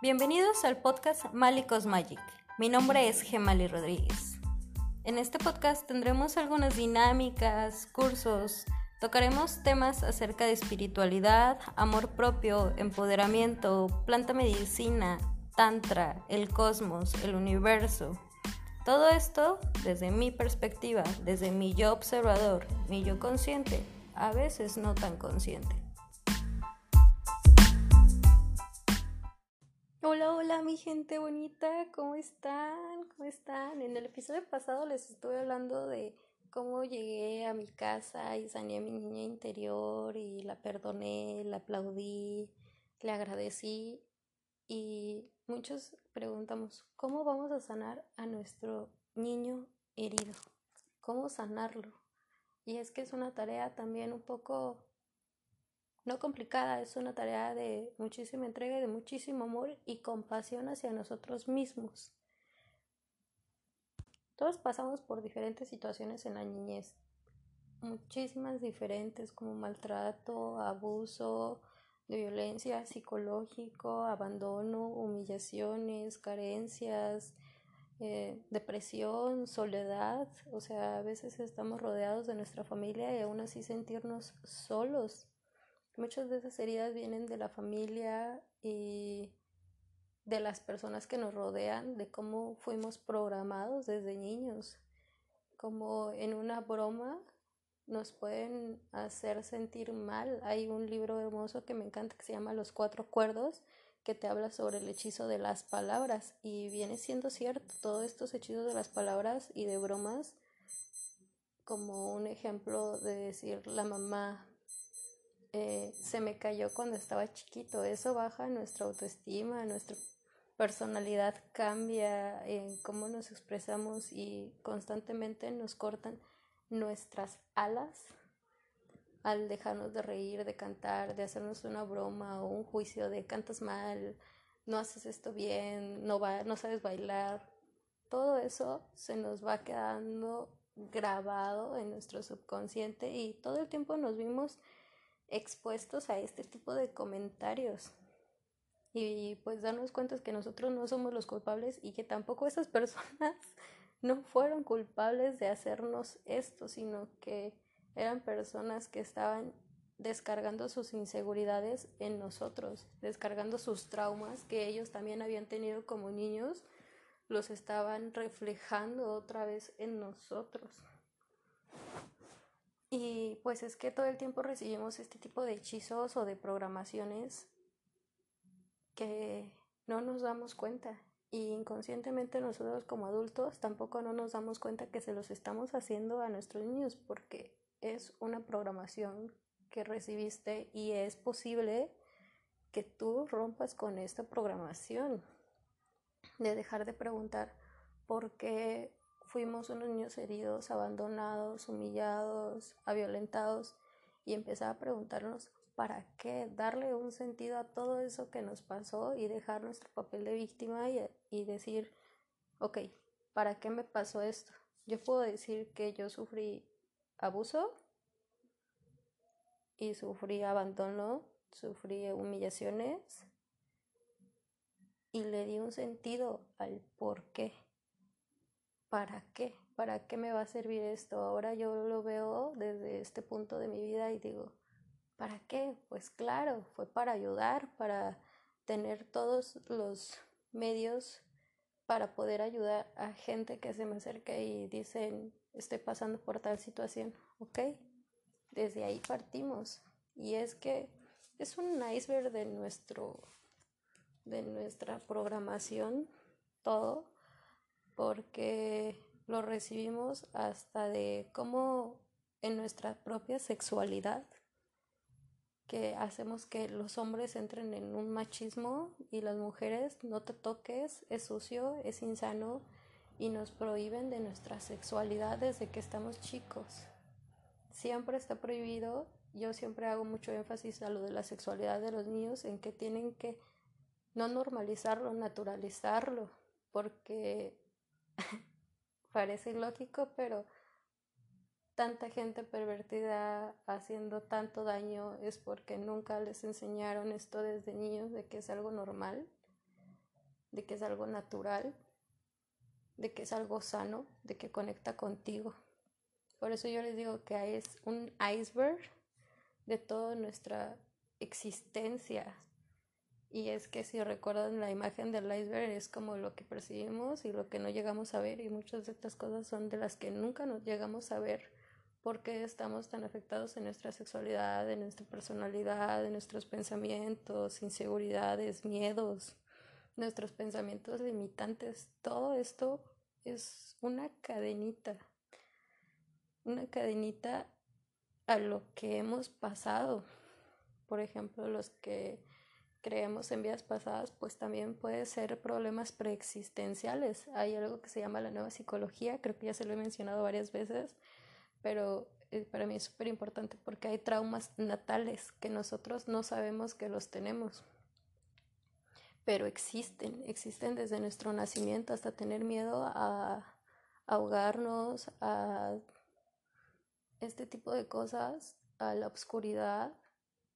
Bienvenidos al podcast Malicos Magic. Mi nombre es Gemali Rodríguez. En este podcast tendremos algunas dinámicas, cursos, tocaremos temas acerca de espiritualidad, amor propio, empoderamiento, planta medicina, tantra, el cosmos, el universo. Todo esto desde mi perspectiva, desde mi yo observador, mi yo consciente, a veces no tan consciente. Hola, hola mi gente bonita, ¿cómo están? ¿Cómo están? En el episodio pasado les estuve hablando de cómo llegué a mi casa y sané a mi niña interior y la perdoné, la aplaudí, le agradecí y muchos preguntamos, ¿cómo vamos a sanar a nuestro niño herido? ¿Cómo sanarlo? Y es que es una tarea también un poco no complicada, es una tarea de muchísima entrega, de muchísimo amor y compasión hacia nosotros mismos. Todos pasamos por diferentes situaciones en la niñez, muchísimas diferentes como maltrato, abuso, de violencia psicológico, abandono, humillaciones, carencias, eh, depresión, soledad, o sea, a veces estamos rodeados de nuestra familia y aún así sentirnos solos Muchas de esas heridas vienen de la familia y de las personas que nos rodean, de cómo fuimos programados desde niños, como en una broma nos pueden hacer sentir mal. Hay un libro hermoso que me encanta que se llama Los Cuatro Cuerdos, que te habla sobre el hechizo de las palabras y viene siendo cierto todos estos hechizos de las palabras y de bromas como un ejemplo de decir la mamá eh, se me cayó cuando estaba chiquito. Eso baja nuestra autoestima, nuestra personalidad cambia en cómo nos expresamos y constantemente nos cortan nuestras alas al dejarnos de reír, de cantar, de hacernos una broma o un juicio de cantas mal, no haces esto bien, no, va, no sabes bailar. Todo eso se nos va quedando grabado en nuestro subconsciente y todo el tiempo nos vimos expuestos a este tipo de comentarios y pues darnos cuenta que nosotros no somos los culpables y que tampoco esas personas no fueron culpables de hacernos esto, sino que eran personas que estaban descargando sus inseguridades en nosotros, descargando sus traumas que ellos también habían tenido como niños, los estaban reflejando otra vez en nosotros. Y pues es que todo el tiempo recibimos este tipo de hechizos o de programaciones que no nos damos cuenta. Y inconscientemente nosotros como adultos tampoco no nos damos cuenta que se los estamos haciendo a nuestros niños porque es una programación que recibiste y es posible que tú rompas con esta programación de dejar de preguntar por qué fuimos unos niños heridos, abandonados, humillados, violentados y empezar a preguntarnos para qué, darle un sentido a todo eso que nos pasó y dejar nuestro papel de víctima y, y decir, ok, ¿para qué me pasó esto? Yo puedo decir que yo sufrí abuso y sufrí abandono, sufrí humillaciones y le di un sentido al por qué. ¿Para qué? ¿Para qué me va a servir esto? Ahora yo lo veo desde este punto de mi vida y digo, ¿para qué? Pues claro, fue para ayudar, para tener todos los medios para poder ayudar a gente que se me acerca y dicen, estoy pasando por tal situación, ¿ok? Desde ahí partimos. Y es que es un iceberg de nuestro de nuestra programación todo porque lo recibimos hasta de cómo en nuestra propia sexualidad que hacemos que los hombres entren en un machismo y las mujeres no te toques, es sucio, es insano y nos prohíben de nuestra sexualidad desde que estamos chicos. Siempre está prohibido, yo siempre hago mucho énfasis a lo de la sexualidad de los niños en que tienen que no normalizarlo, naturalizarlo, porque Parece ilógico, pero tanta gente pervertida haciendo tanto daño es porque nunca les enseñaron esto desde niños de que es algo normal. de que es algo natural, de que es algo sano, de que conecta contigo. Por eso yo les digo que es un iceberg de toda nuestra existencia. Y es que si recuerdan la imagen del iceberg es como lo que percibimos y lo que no llegamos a ver y muchas de estas cosas son de las que nunca nos llegamos a ver porque estamos tan afectados en nuestra sexualidad, en nuestra personalidad, en nuestros pensamientos, inseguridades, miedos, nuestros pensamientos limitantes. Todo esto es una cadenita, una cadenita a lo que hemos pasado. Por ejemplo, los que creemos en vidas pasadas, pues también puede ser problemas preexistenciales. Hay algo que se llama la nueva psicología, creo que ya se lo he mencionado varias veces, pero eh, para mí es súper importante porque hay traumas natales que nosotros no sabemos que los tenemos. Pero existen, existen desde nuestro nacimiento hasta tener miedo a ahogarnos, a este tipo de cosas, a la oscuridad,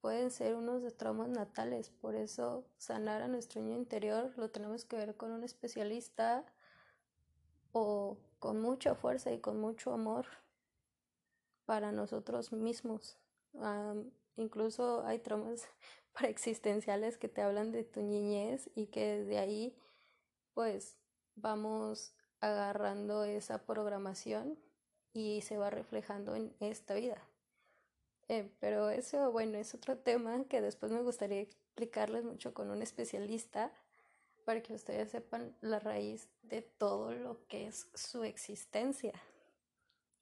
pueden ser unos traumas natales. Por eso sanar a nuestro niño interior lo tenemos que ver con un especialista o con mucha fuerza y con mucho amor para nosotros mismos. incluso hay traumas preexistenciales que te hablan de tu niñez y que desde ahí pues vamos agarrando esa programación y se va reflejando en esta vida. Eh, pero eso, bueno, es otro tema que después me gustaría explicarles mucho con un especialista para que ustedes sepan la raíz de todo lo que es su existencia.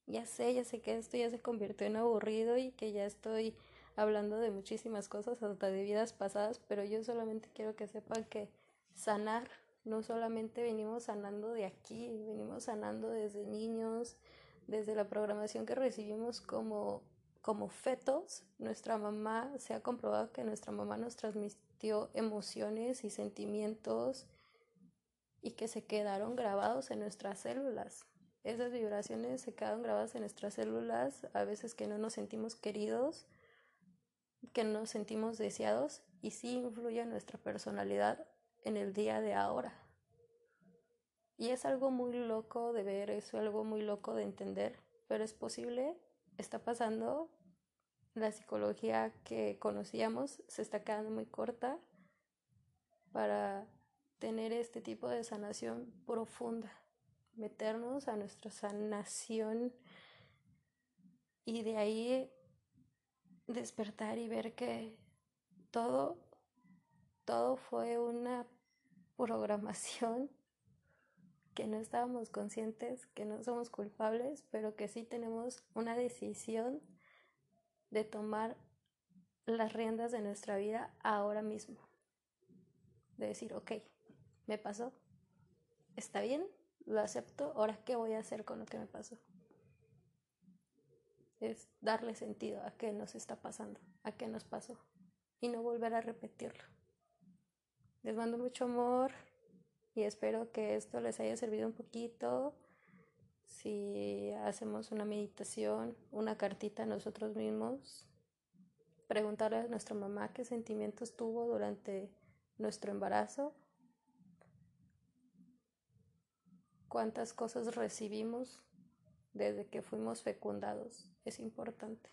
Ya sé, ya sé que esto ya se convirtió en aburrido y que ya estoy hablando de muchísimas cosas, hasta de vidas pasadas, pero yo solamente quiero que sepan que sanar, no solamente venimos sanando de aquí, venimos sanando desde niños, desde la programación que recibimos como, como fetos. Nuestra mamá, se ha comprobado que nuestra mamá nos transmitió emociones y sentimientos y que se quedaron grabados en nuestras células esas vibraciones se quedan grabadas en nuestras células, a veces que no nos sentimos queridos, que no nos sentimos deseados y sí influye en nuestra personalidad en el día de ahora. Y es algo muy loco de ver, es algo muy loco de entender, pero es posible, está pasando, la psicología que conocíamos se está quedando muy corta para tener este tipo de sanación profunda meternos a nuestra sanación y de ahí despertar y ver que todo, todo fue una programación que no estábamos conscientes, que no somos culpables, pero que sí tenemos una decisión de tomar las riendas de nuestra vida ahora mismo. De decir, ok, me pasó, está bien, lo acepto, ahora qué voy a hacer con lo que me pasó. Es darle sentido a qué nos está pasando, a qué nos pasó y no volver a repetirlo. Les mando mucho amor y espero que esto les haya servido un poquito. Si hacemos una meditación, una cartita a nosotros mismos, preguntarle a nuestra mamá qué sentimientos tuvo durante nuestro embarazo cuántas cosas recibimos desde que fuimos fecundados. Es importante.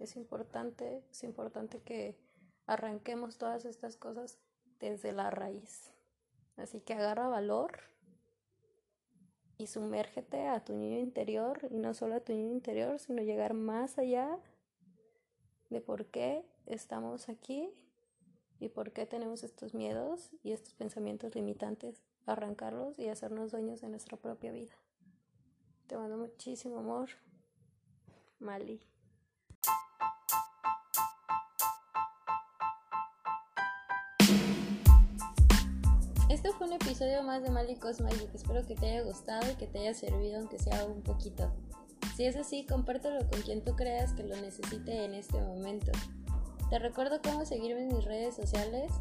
Es importante, es importante que arranquemos todas estas cosas desde la raíz. Así que agarra valor y sumérgete a tu niño interior y no solo a tu niño interior, sino llegar más allá de por qué estamos aquí y por qué tenemos estos miedos y estos pensamientos limitantes arrancarlos y hacernos dueños de nuestra propia vida. Te mando muchísimo amor. Mali. Esto fue un episodio más de Mali Cosmagic. Espero que te haya gustado y que te haya servido, aunque sea un poquito. Si es así, compártelo con quien tú creas que lo necesite en este momento. Te recuerdo cómo seguirme en mis redes sociales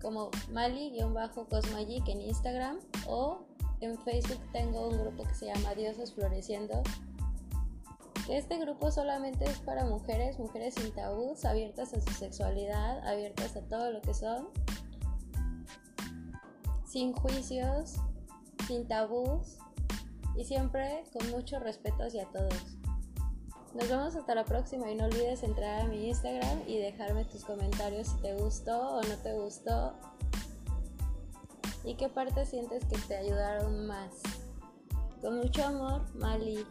como Mali-Cosmagic en Instagram o en Facebook tengo un grupo que se llama Diosas Floreciendo. Este grupo solamente es para mujeres, mujeres sin tabús, abiertas a su sexualidad, abiertas a todo lo que son. Sin juicios, sin tabús y siempre con mucho respeto hacia todos. Nos vemos hasta la próxima y no olvides entrar a mi Instagram y dejarme tus comentarios si te gustó o no te gustó y qué parte sientes que te ayudaron más. Con mucho amor, Mali.